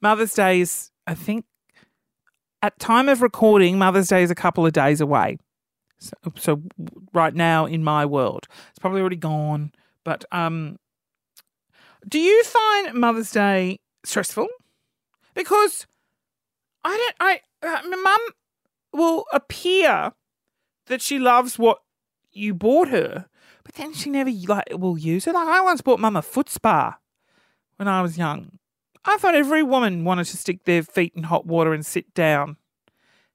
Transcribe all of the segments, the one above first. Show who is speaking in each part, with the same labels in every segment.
Speaker 1: Mother's Day is, I think, at time of recording, Mother's Day is a couple of days away. So, so right now in my world, it's probably already gone. But um, do you find Mother's Day stressful? Because I don't. I uh, my mum will appear that she loves what you bought her, but then she never like will use it. Like I once bought mum a foot spa when I was young. I thought every woman wanted to stick their feet in hot water and sit down.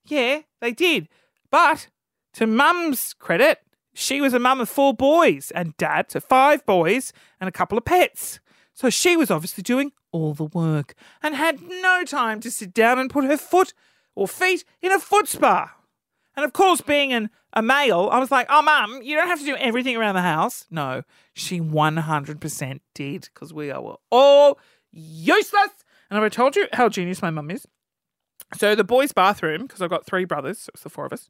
Speaker 1: Yeah, they did. But to mum's credit, she was a mum of four boys and dad to five boys and a couple of pets. So she was obviously doing all the work and had no time to sit down and put her foot or feet in a foot spa. And of course, being an, a male, I was like, oh, mum, you don't have to do everything around the house. No, she 100% did because we were all useless. And I've told you how genius my mum is? So the boys' bathroom, because I've got three brothers, so it's the four of us.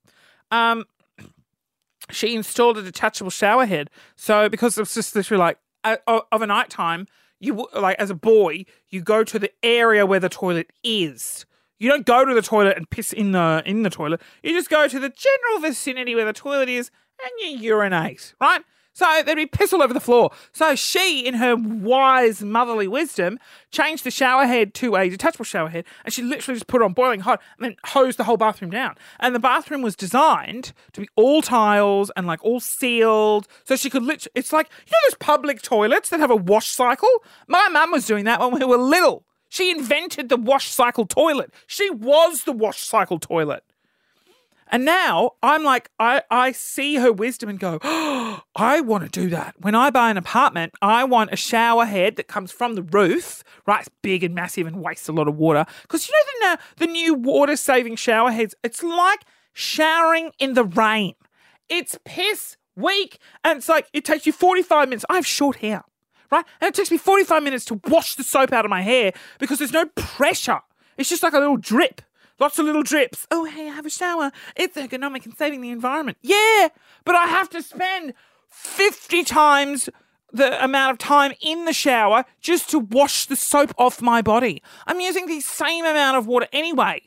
Speaker 1: Um, she installed a detachable shower head. So because it's just literally like uh, of a night time, you like as a boy, you go to the area where the toilet is. You don't go to the toilet and piss in the in the toilet. You just go to the general vicinity where the toilet is and you urinate, right? So there'd be piss all over the floor. So she, in her wise motherly wisdom, changed the shower head to a detachable shower head and she literally just put it on boiling hot and then hosed the whole bathroom down. And the bathroom was designed to be all tiles and like all sealed. So she could literally, it's like, you know, those public toilets that have a wash cycle? My mum was doing that when we were little. She invented the wash cycle toilet. She was the wash cycle toilet. And now I'm like, I, I see her wisdom and go, oh, I want to do that. When I buy an apartment, I want a shower head that comes from the roof, right? It's big and massive and wastes a lot of water. Because you know the, the new water saving shower heads, it's like showering in the rain. It's piss weak. And it's like, it takes you 45 minutes. I have short hair, right? And it takes me 45 minutes to wash the soap out of my hair because there's no pressure. It's just like a little drip. Lots of little drips. Oh, hey, I have a shower. It's economic and saving the environment. Yeah, but I have to spend 50 times the amount of time in the shower just to wash the soap off my body. I'm using the same amount of water anyway.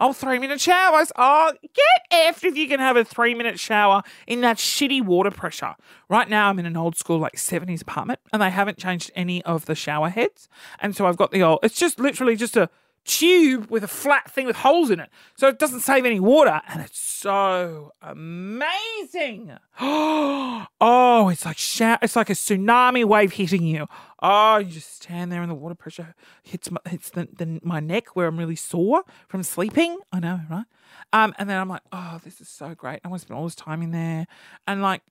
Speaker 1: Oh, three minute showers. Oh, get effed if you can have a three minute shower in that shitty water pressure. Right now, I'm in an old school, like 70s apartment, and they haven't changed any of the shower heads. And so I've got the old, it's just literally just a tube with a flat thing with holes in it. So it doesn't save any water. And it's so amazing. Oh, it's like it's like a tsunami wave hitting you. Oh, you just stand there and the water pressure hits my, hits the, the, my neck where I'm really sore from sleeping. I know, right? Um, and then I'm like, oh, this is so great. I want to spend all this time in there. And like,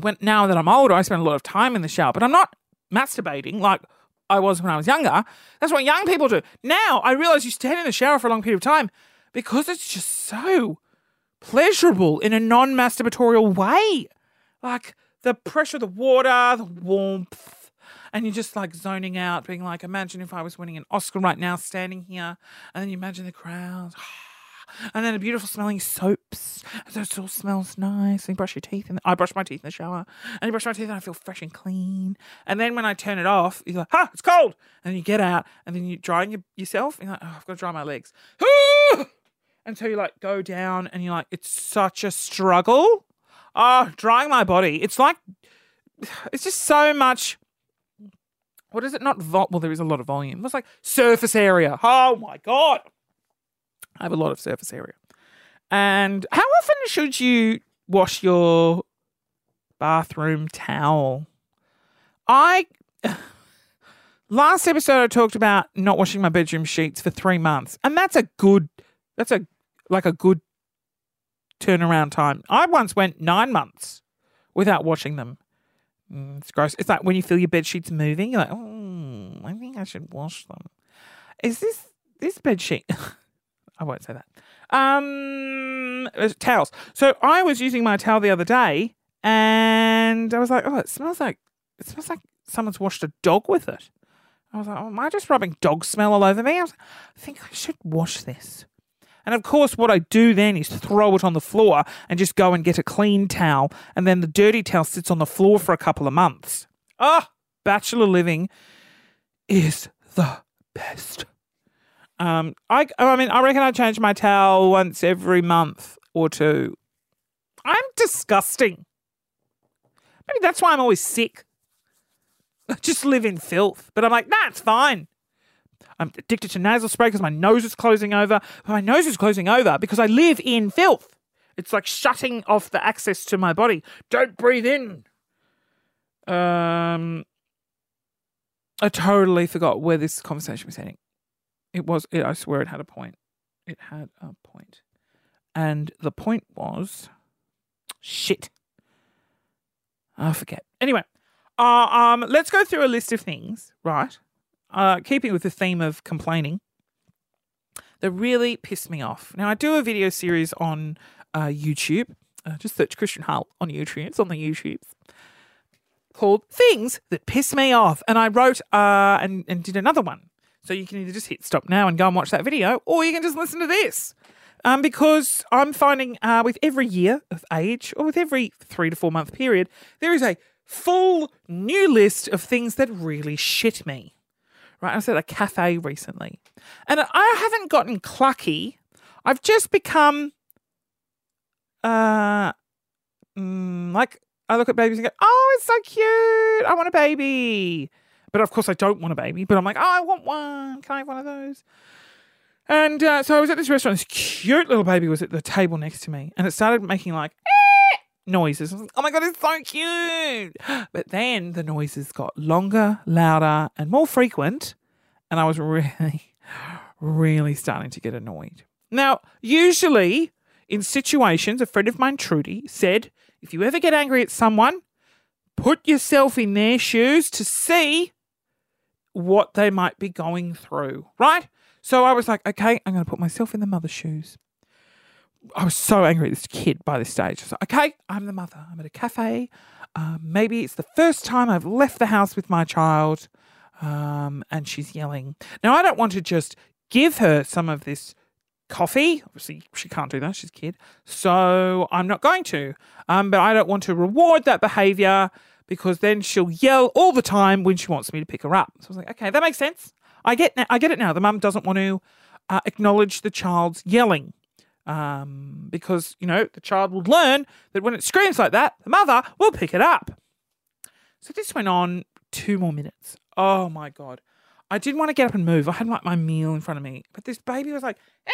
Speaker 1: when now that I'm older, I spend a lot of time in the shower, but I'm not masturbating. Like I was when I was younger. That's what young people do. Now I realize you stand in the shower for a long period of time because it's just so pleasurable in a non masturbatorial way. Like the pressure of the water, the warmth, and you're just like zoning out, being like, imagine if I was winning an Oscar right now, standing here, and then you imagine the crowd oh, and then the beautiful smelling soaps. So it all smells nice. And you brush your teeth, and I brush my teeth in the shower, and you brush my teeth, and I feel fresh and clean. And then when I turn it off, you're like, "Ha, it's cold!" And you get out, and then you're drying your, yourself. And you're like, "Oh, I've got to dry my legs." and so you like go down, and you're like, "It's such a struggle." Oh, drying my body. It's like, it's just so much what is it? Not vol. Well, there is a lot of volume. It's like surface area. Oh my god! I have a lot of surface area. And how often should you wash your bathroom towel? I last episode I talked about not washing my bedroom sheets for 3 months. And that's a good that's a like a good turnaround time. I once went 9 months without washing them. Mm, it's gross. It's like when you feel your bed sheets moving, you're like, "Oh, I think I should wash them." Is this this bed sheet I won't say that. Um, towels. So I was using my towel the other day, and I was like, "Oh, it smells like it smells like someone's washed a dog with it." I was like, oh, "Am I just rubbing dog smell all over me?" I, was like, I think I should wash this. And of course, what I do then is throw it on the floor and just go and get a clean towel, and then the dirty towel sits on the floor for a couple of months. Ah, oh, bachelor living is the best. Um, I, I mean, I reckon I change my towel once every month or two. I'm disgusting. Maybe that's why I'm always sick. I just live in filth. But I'm like, nah, fine. I'm addicted to nasal spray because my nose is closing over. But my nose is closing over because I live in filth. It's like shutting off the access to my body. Don't breathe in. Um, I totally forgot where this conversation was heading. It was, it, I swear it had a point. It had a. And the point was shit. I forget. Anyway, uh, um, let's go through a list of things, right? Uh, keeping with the theme of complaining, that really pissed me off. Now, I do a video series on uh, YouTube. Uh, just search Christian Hull on YouTube. It's on the YouTubes called Things That Piss Me Off. And I wrote uh, and, and did another one. So you can either just hit stop now and go and watch that video, or you can just listen to this. Um, because I'm finding uh, with every year of age, or with every three to four month period, there is a full new list of things that really shit me. Right, I was at a cafe recently, and I haven't gotten clucky. I've just become, uh, mm, like I look at babies and go, "Oh, it's so cute! I want a baby." But of course, I don't want a baby. But I'm like, "Oh, I want one. Can I have one of those?" And uh, so I was at this restaurant. This cute little baby was at the table next to me, and it started making like eh, noises. Like, oh my god, it's so cute! But then the noises got longer, louder, and more frequent, and I was really, really starting to get annoyed. Now, usually in situations, a friend of mine, Trudy, said if you ever get angry at someone, put yourself in their shoes to see what they might be going through, right? So I was like, okay, I'm going to put myself in the mother's shoes. I was so angry at this kid by this stage. I was like, okay, I'm the mother. I'm at a cafe. Um, maybe it's the first time I've left the house with my child um, and she's yelling. Now, I don't want to just give her some of this coffee. Obviously, she can't do that. She's a kid. So I'm not going to. Um, but I don't want to reward that behavior because then she'll yell all the time when she wants me to pick her up. So I was like, okay, that makes sense. I get I get it now. The mum doesn't want to uh, acknowledge the child's yelling. Um, because, you know, the child will learn that when it screams like that, the mother will pick it up. So this went on two more minutes. Oh my God. I didn't want to get up and move. I had like my meal in front of me, but this baby was like, eh!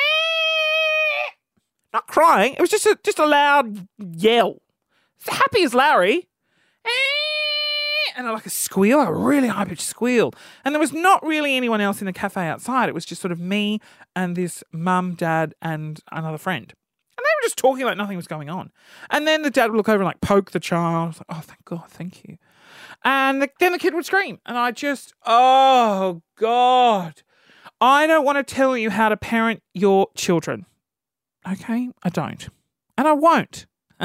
Speaker 1: not crying. It was just a just a loud yell. As happy as Larry! And like a squeal, a really high pitched squeal. And there was not really anyone else in the cafe outside. It was just sort of me and this mum, dad, and another friend. And they were just talking like nothing was going on. And then the dad would look over and like poke the child. Like, oh, thank God, thank you. And the, then the kid would scream. And I just, oh God. I don't want to tell you how to parent your children. Okay? I don't. And I won't.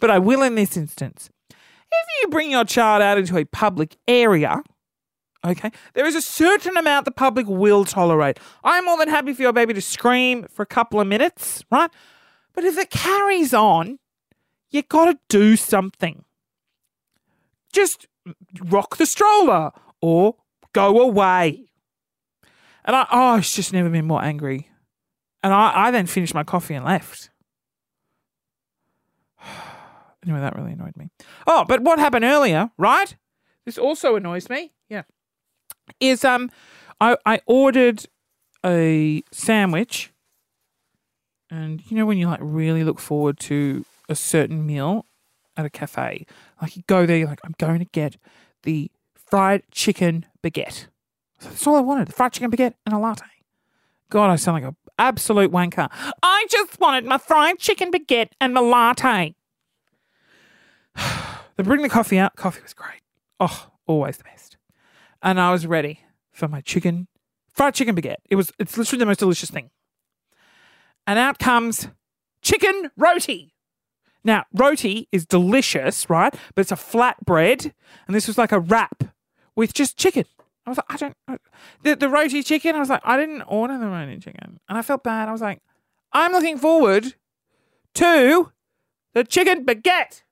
Speaker 1: but I will in this instance. If you bring your child out into a public area, okay, there is a certain amount the public will tolerate. I'm more than happy for your baby to scream for a couple of minutes, right? But if it carries on, you got to do something. Just rock the stroller or go away. And I, oh, it's just never been more angry. And I, I then finished my coffee and left. Anyway, that really annoyed me. Oh, but what happened earlier, right? This also annoys me. Yeah. Is um I I ordered a sandwich and you know when you like really look forward to a certain meal at a cafe, like you go there, you're like, I'm going to get the fried chicken baguette. That's all I wanted: the fried chicken baguette and a latte. God, I sound like an absolute wanker. I just wanted my fried chicken baguette and my latte. They bring the coffee out. Coffee was great. Oh, always the best. And I was ready for my chicken, fried chicken baguette. It was, it's literally the most delicious thing. And out comes chicken roti. Now, roti is delicious, right? But it's a flat bread. And this was like a wrap with just chicken. I was like, I don't. I, the, the roti chicken, I was like, I didn't order the roti chicken. And I felt bad. I was like, I'm looking forward to the chicken baguette.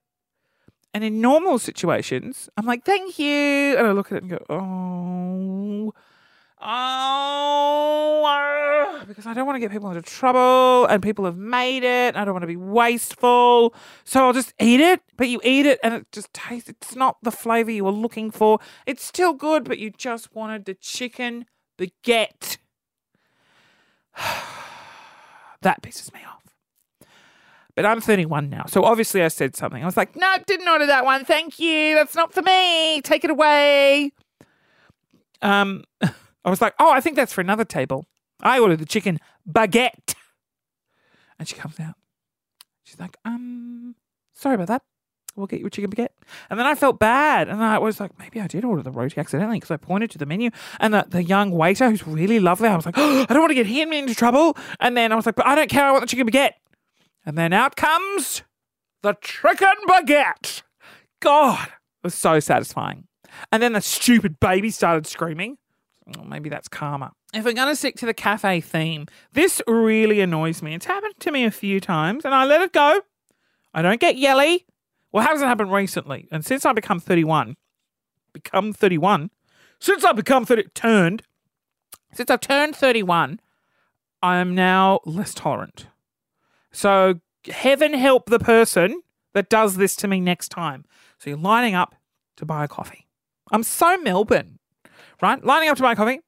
Speaker 1: And in normal situations, I'm like, thank you. And I look at it and go, oh, oh, oh. because I don't want to get people into trouble and people have made it. I don't want to be wasteful. So I'll just eat it, but you eat it and it just tastes, it's not the flavor you were looking for. It's still good, but you just wanted the chicken baguette. that pisses me off. But I'm 31 now. So obviously I said something. I was like, no, didn't order that one. Thank you. That's not for me. Take it away. Um, I was like, oh, I think that's for another table. I ordered the chicken baguette. And she comes out. She's like, um, sorry about that. We'll get you a chicken baguette. And then I felt bad. And I was like, maybe I did order the roti accidentally because I pointed to the menu. And the, the young waiter, who's really lovely, I was like, oh, I don't want to get him into trouble. And then I was like, but I don't care. I want the chicken baguette. And then out comes the chicken baguette. God, it was so satisfying. And then the stupid baby started screaming. Oh, maybe that's karma. If we're going to stick to the cafe theme, this really annoys me. It's happened to me a few times and I let it go. I don't get yelly. Well, hasn't happened recently. And since I become 31, become 31, since I've become 30, turned, since I've turned 31, I am now less tolerant. So heaven help the person that does this to me next time. So you're lining up to buy a coffee. I'm so Melbourne, right? Lining up to buy a coffee.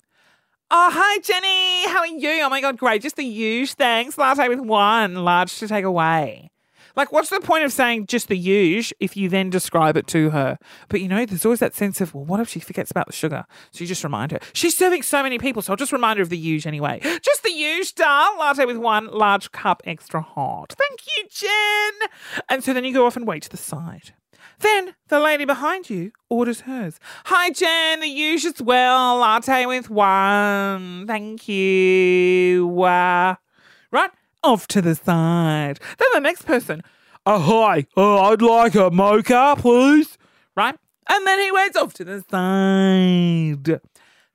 Speaker 1: Oh, hi, Jenny. How are you? Oh my God, great. Just the huge thanks. Latte with one large to take away. Like, what's the point of saying just the huge if you then describe it to her? But you know, there's always that sense of, well, what if she forgets about the sugar? So you just remind her. She's serving so many people, so I'll just remind her of the huge anyway. Just the huge, darl. Latte with one large cup extra hot. Thank you, Jen. And so then you go off and wait to the side. Then the lady behind you orders hers. Hi, Jen, the huge as well. Latte with one. Thank you. Uh, right? Off to the side. Then the next person. Oh, hi. Oh, I'd like a mocha, please. Right? And then he went off to the side.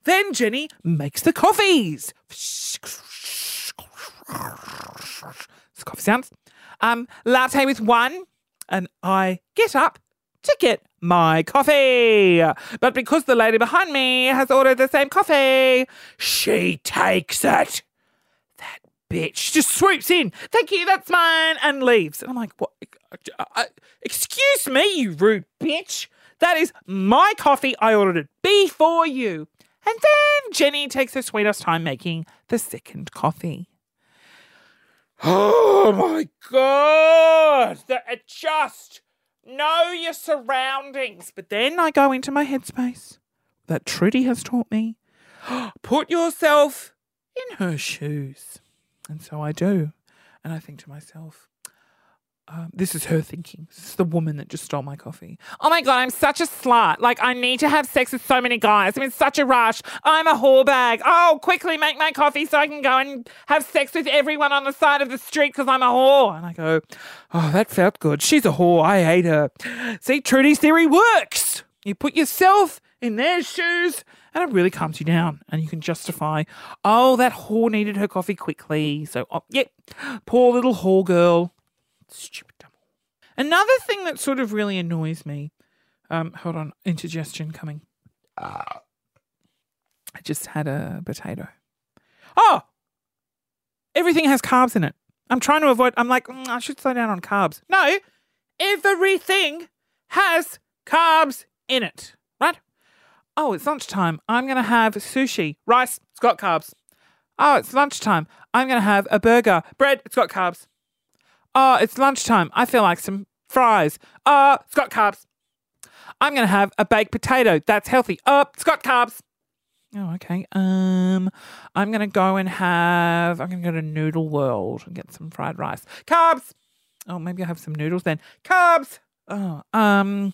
Speaker 1: Then Jenny makes the coffees. It's coffee sounds. Um, latte with one. And I get up to get my coffee. But because the lady behind me has ordered the same coffee, she takes it. Bitch just swoops in. Thank you, that's mine, and leaves. And I'm like, what? Uh, excuse me, you rude bitch. That is my coffee. I ordered it before you. And then Jenny takes her sweetest time making the second coffee. Oh my god! That just Know your surroundings. But then I go into my headspace that Trudy has taught me. Put yourself in her shoes. And so I do. And I think to myself, um, this is her thinking. This is the woman that just stole my coffee. Oh my God, I'm such a slut. Like, I need to have sex with so many guys. I'm in such a rush. I'm a whore bag. Oh, quickly make my coffee so I can go and have sex with everyone on the side of the street because I'm a whore. And I go, oh, that felt good. She's a whore. I hate her. See, Trudy's theory works. You put yourself in their shoes and it really calms you down and you can justify, oh, that whore needed her coffee quickly. So, oh, yep, poor little whore girl. Stupid dumb. Another thing that sort of really annoys me. Um, hold on, indigestion coming. Uh, I just had a potato. Oh, everything has carbs in it. I'm trying to avoid. I'm like, mm, I should slow down on carbs. No, everything has carbs in it. Right? Oh, it's lunchtime. I'm gonna have sushi, rice. It's got carbs. Oh, it's lunchtime. I'm gonna have a burger, bread. It's got carbs. Oh, it's lunchtime. I feel like some fries. Oh, it's got carbs. I'm going to have a baked potato. That's healthy. Oh, it's got carbs. Oh, okay. Um, I'm going to go and have, I'm going to go to Noodle World and get some fried rice. Carbs. Oh, maybe I'll have some noodles then. Carbs. Oh, um,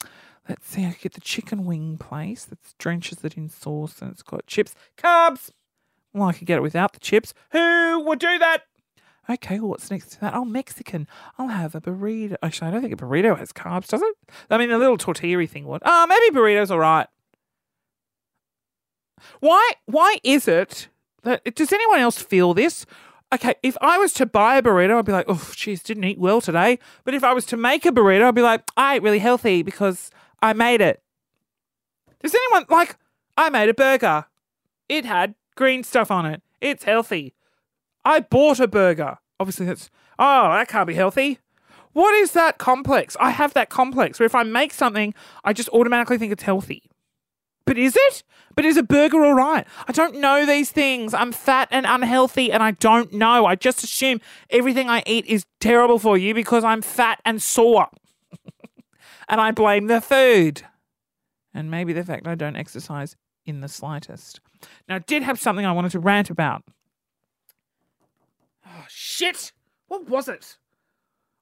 Speaker 1: let's see. I get the chicken wing place that drenches it in sauce and it's got chips. Carbs. Well, I could get it without the chips. Who would do that? Okay, well, what's next to that? Oh, Mexican. I'll have a burrito. Actually, I don't think a burrito has carbs, does it? I mean, the little tortilla thing would. Oh, maybe burrito's all right. Why? Why is it that? Does anyone else feel this? Okay, if I was to buy a burrito, I'd be like, oh, jeez, didn't eat well today. But if I was to make a burrito, I'd be like, I ate really healthy because I made it. Does anyone like? I made a burger. It had green stuff on it. It's healthy. I bought a burger. Obviously, that's, oh, that can't be healthy. What is that complex? I have that complex where if I make something, I just automatically think it's healthy. But is it? But is a burger all right? I don't know these things. I'm fat and unhealthy and I don't know. I just assume everything I eat is terrible for you because I'm fat and sore. And I blame the food. And maybe the fact I don't exercise in the slightest. Now, I did have something I wanted to rant about. Oh, shit! What was it?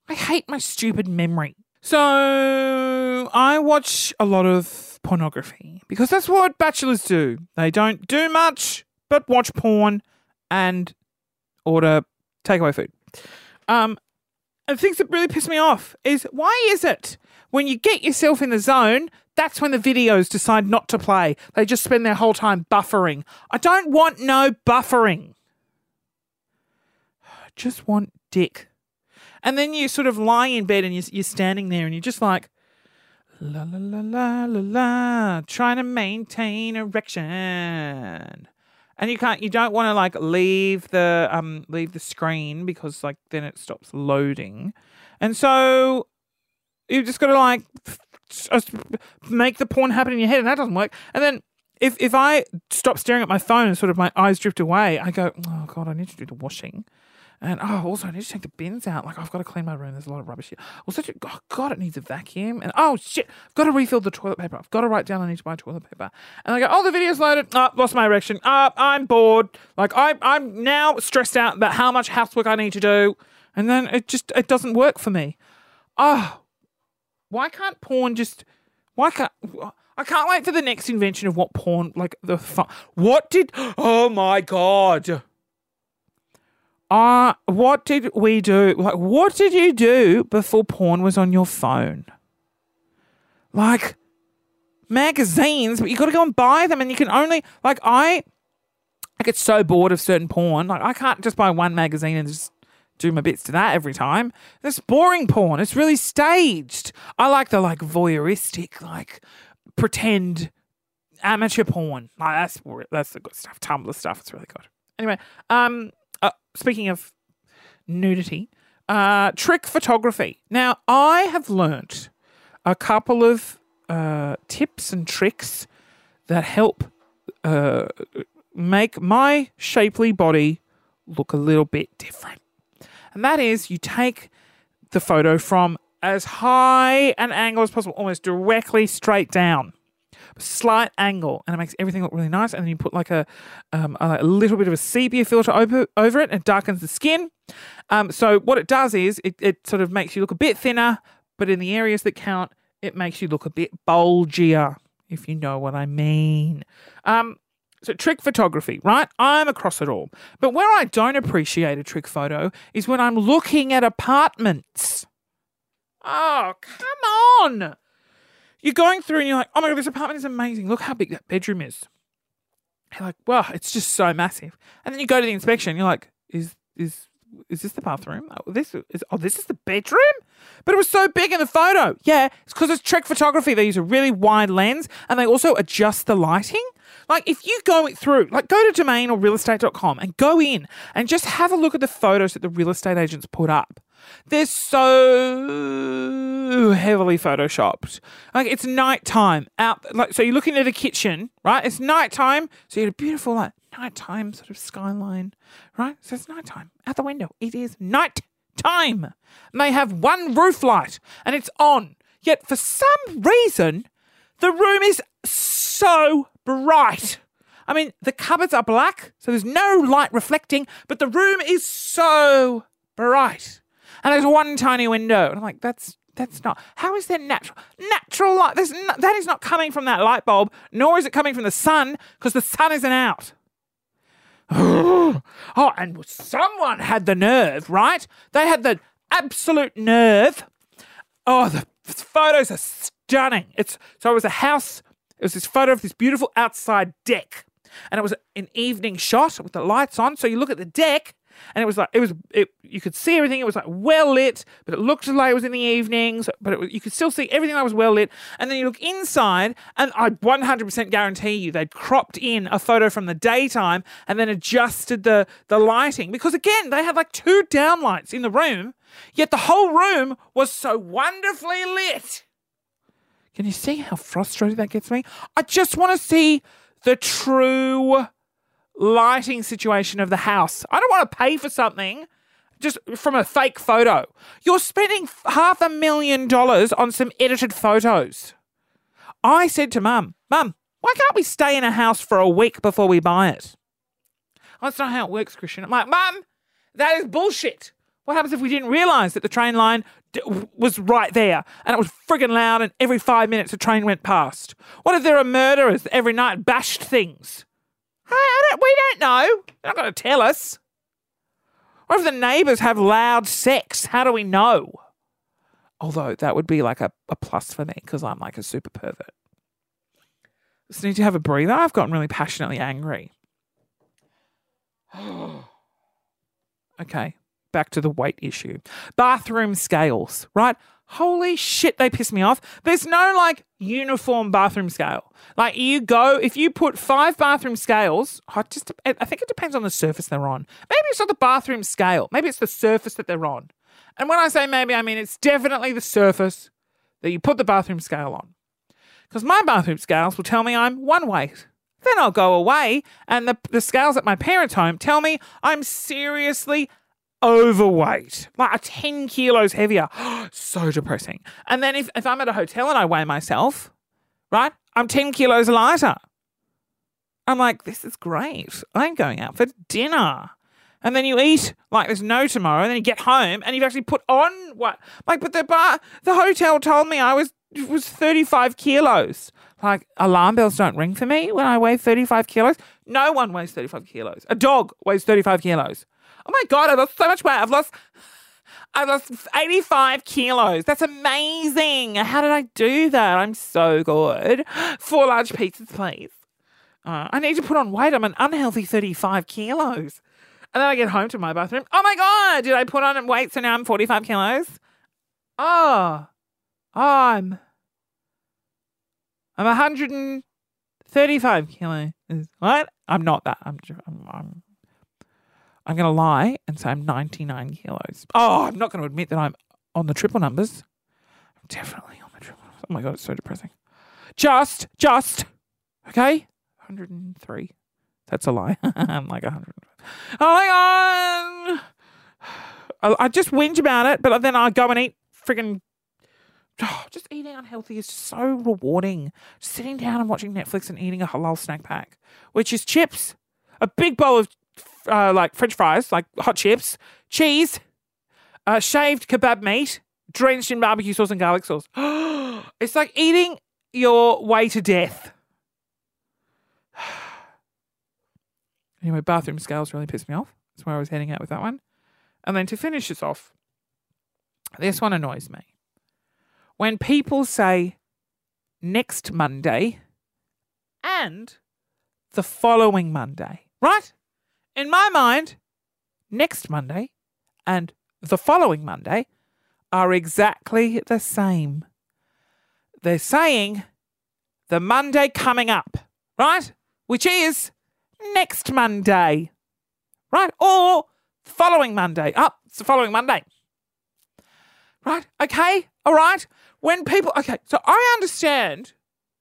Speaker 1: I hate my stupid memory. So, I watch a lot of pornography because that's what bachelors do. They don't do much but watch porn and order takeaway food. Um, and things that really piss me off is why is it when you get yourself in the zone, that's when the videos decide not to play. They just spend their whole time buffering. I don't want no buffering. I just want dick. And then you sort of lie in bed and you're, standing there and you're just like, la la la la la la, trying to maintain erection. And you can't, you don't want to like leave the um leave the screen because like then it stops loading, and so you just got to like make the porn happen in your head, and that doesn't work. And then if if I stop staring at my phone and sort of my eyes drift away, I go, oh god, I need to do the washing. And oh, also I need to take the bins out. Like I've got to clean my room. There's a lot of rubbish here. Also, oh god, it needs a vacuum. And oh shit, I've got to refill the toilet paper. I've got to write down I need to buy toilet paper. And I go, oh, the video's loaded. Oh, lost my erection. Oh, I'm bored. Like I, I'm now stressed out about how much housework I need to do. And then it just it doesn't work for me. Oh, why can't porn just? Why can't? I can't wait for the next invention of what porn like the. Fu- what did? Oh my god. Uh, what did we do? Like, what did you do before porn was on your phone? Like, magazines, but you got to go and buy them, and you can only like I. I get so bored of certain porn. Like, I can't just buy one magazine and just do my bits to that every time. That's boring porn. It's really staged. I like the like voyeuristic, like pretend amateur porn. Like, that's that's the good stuff. Tumblr stuff. It's really good. Anyway, um, uh, speaking of nudity, uh, trick photography. Now, I have learnt a couple of uh, tips and tricks that help uh, make my shapely body look a little bit different. And that is you take the photo from as high an angle as possible, almost directly straight down slight angle, and it makes everything look really nice. And then you put like a, um, a, little bit of a sepia filter over, over it, and it darkens the skin. Um, so what it does is it, it sort of makes you look a bit thinner, but in the areas that count, it makes you look a bit bulgier, if you know what I mean. Um, so trick photography, right? I'm across it all. But where I don't appreciate a trick photo is when I'm looking at apartments. Oh, come on. You're going through and you're like, oh my God, this apartment is amazing. Look how big that bedroom is. You're like, wow, it's just so massive. And then you go to the inspection, you're like, is is is this the bathroom? Oh, this is oh, this is the bedroom? But it was so big in the photo. Yeah, it's because it's trick photography. They use a really wide lens and they also adjust the lighting. Like if you go through, like go to domain or realestate.com and go in and just have a look at the photos that the real estate agents put up. They're so heavily photoshopped. Like it's nighttime out. Like so, you're looking at a kitchen, right? It's nighttime, so you have a beautiful like nighttime sort of skyline, right? So it's nighttime out the window. It is night time. And they have one roof light, and it's on. Yet for some reason, the room is so bright. I mean, the cupboards are black, so there's no light reflecting, but the room is so bright and there's one tiny window. And I'm like, that's that's not. How is there natural natural light? There's no, that is not coming from that light bulb, nor is it coming from the sun because the sun isn't out. oh, and someone had the nerve, right? They had the absolute nerve. Oh, the photos are stunning. It's so it was a house. It was this photo of this beautiful outside deck, and it was an evening shot with the lights on. So you look at the deck, and it was like it was it. You could see everything. It was like well lit, but it looked like it was in the evenings. But it, you could still see everything that was well lit. And then you look inside, and I 100% guarantee you they'd cropped in a photo from the daytime and then adjusted the the lighting because again they had like two downlights in the room, yet the whole room was so wonderfully lit. Can you see how frustrated that gets me? I just want to see the true lighting situation of the house. I don't want to pay for something just from a fake photo. You're spending half a million dollars on some edited photos. I said to mum, Mum, why can't we stay in a house for a week before we buy it? That's not how it works, Christian. I'm like, Mum, that is bullshit. What happens if we didn't realise that the train line d- was right there and it was friggin' loud and every five minutes a train went past? What if there are murderers that every night bashed things? I don't, we don't know. They're not going to tell us. What if the neighbours have loud sex? How do we know? Although that would be like a, a plus for me because I'm like a super pervert. Just need to have a breather. I've gotten really passionately angry. okay, back to the weight issue. Bathroom scales, right? Holy shit, they piss me off. There's no like uniform bathroom scale. Like you go, if you put five bathroom scales, I just I think it depends on the surface they're on. Maybe it's not the bathroom scale. Maybe it's the surface that they're on. And when I say maybe, I mean it's definitely the surface that you put the bathroom scale on. Because my bathroom scales will tell me I'm one weight. Then I'll go away, and the, the scales at my parents' home tell me I'm seriously overweight, like 10 kilos heavier. so depressing. And then if, if I'm at a hotel and I weigh myself, right, I'm 10 kilos lighter. I'm like, this is great. I'm going out for dinner. And then you eat like there's no tomorrow, and then you get home and you've actually put on what? Like, but the bar, the hotel told me I was was 35 kilos. Like, alarm bells don't ring for me when I weigh 35 kilos. No one weighs 35 kilos. A dog weighs 35 kilos. Oh my God, I've lost so much weight. I've lost, I've lost 85 kilos. That's amazing. How did I do that? I'm so good. Four large pizzas, please. Uh, I need to put on weight. I'm an unhealthy 35 kilos. And then I get home to my bathroom. Oh my God, did I put on weight? So now I'm 45 kilos? Oh, I'm, I'm 135 kilos. What? I'm not that. I'm, I'm, I'm I'm going to lie and say I'm 99 kilos. Oh, I'm not going to admit that I'm on the triple numbers. I'm definitely on the triple numbers. Oh my God, it's so depressing. Just, just, okay? 103. That's a lie. I'm like 100. Oh my God. I, I just whinge about it, but then I go and eat friggin' Oh, just eating unhealthy is so rewarding. Sitting down and watching Netflix and eating a halal snack pack, which is chips, a big bowl of uh, like French fries, like hot chips, cheese, uh, shaved kebab meat, drenched in barbecue sauce and garlic sauce. it's like eating your way to death. anyway, bathroom scales really pissed me off. That's where I was heading out with that one. And then to finish this off, this one annoys me. When people say next Monday and the following Monday, right? In my mind, next Monday and the following Monday are exactly the same. They're saying the Monday coming up, right? Which is next Monday, right? Or following Monday. Up, oh, it's the following Monday. Right? Okay? All right? When people, okay, so I understand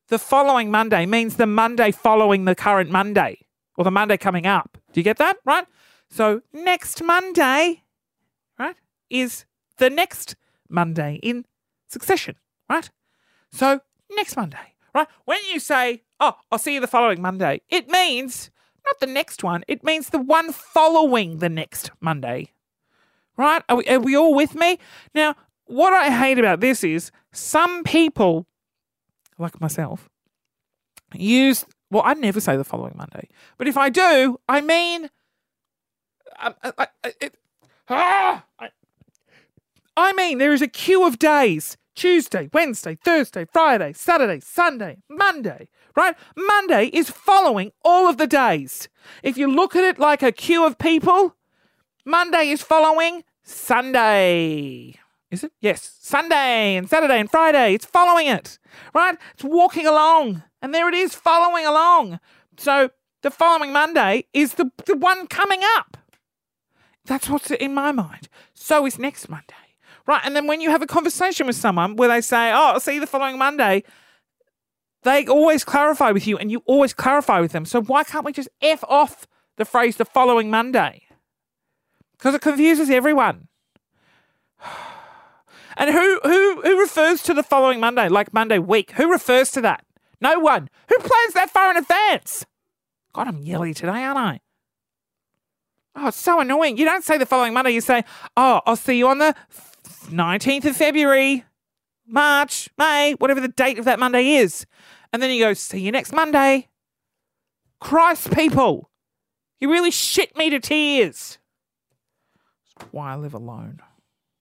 Speaker 1: the following Monday means the Monday following the current Monday or the Monday coming up. Do you get that? Right? So next Monday, right, is the next Monday in succession, right? So next Monday, right? When you say, oh, I'll see you the following Monday, it means not the next one, it means the one following the next Monday, right? Are we, are we all with me? Now, what I hate about this is some people, like myself, use well, I never say the following Monday, but if I do, I mean, I, I, it, ah, I, I mean, there is a queue of days Tuesday, Wednesday, Thursday, Friday, Saturday, Sunday, Monday, right? Monday is following all of the days. If you look at it like a queue of people, Monday is following Sunday. Is it? Yes. Sunday and Saturday and Friday. It's following it, right? It's walking along. And there it is, following along. So the following Monday is the, the one coming up. That's what's in my mind. So is next Monday. Right. And then when you have a conversation with someone where they say, Oh, I'll see you the following Monday, they always clarify with you and you always clarify with them. So why can't we just F off the phrase the following Monday? Because it confuses everyone. And who who who refers to the following Monday, like Monday week? Who refers to that? No one. Who plans that far in advance? God, I'm yelly today, aren't I? Oh, it's so annoying. You don't say the following Monday. You say, "Oh, I'll see you on the 19th of February, March, May, whatever the date of that Monday is," and then you go, "See you next Monday." Christ, people, you really shit me to tears. That's why I live alone.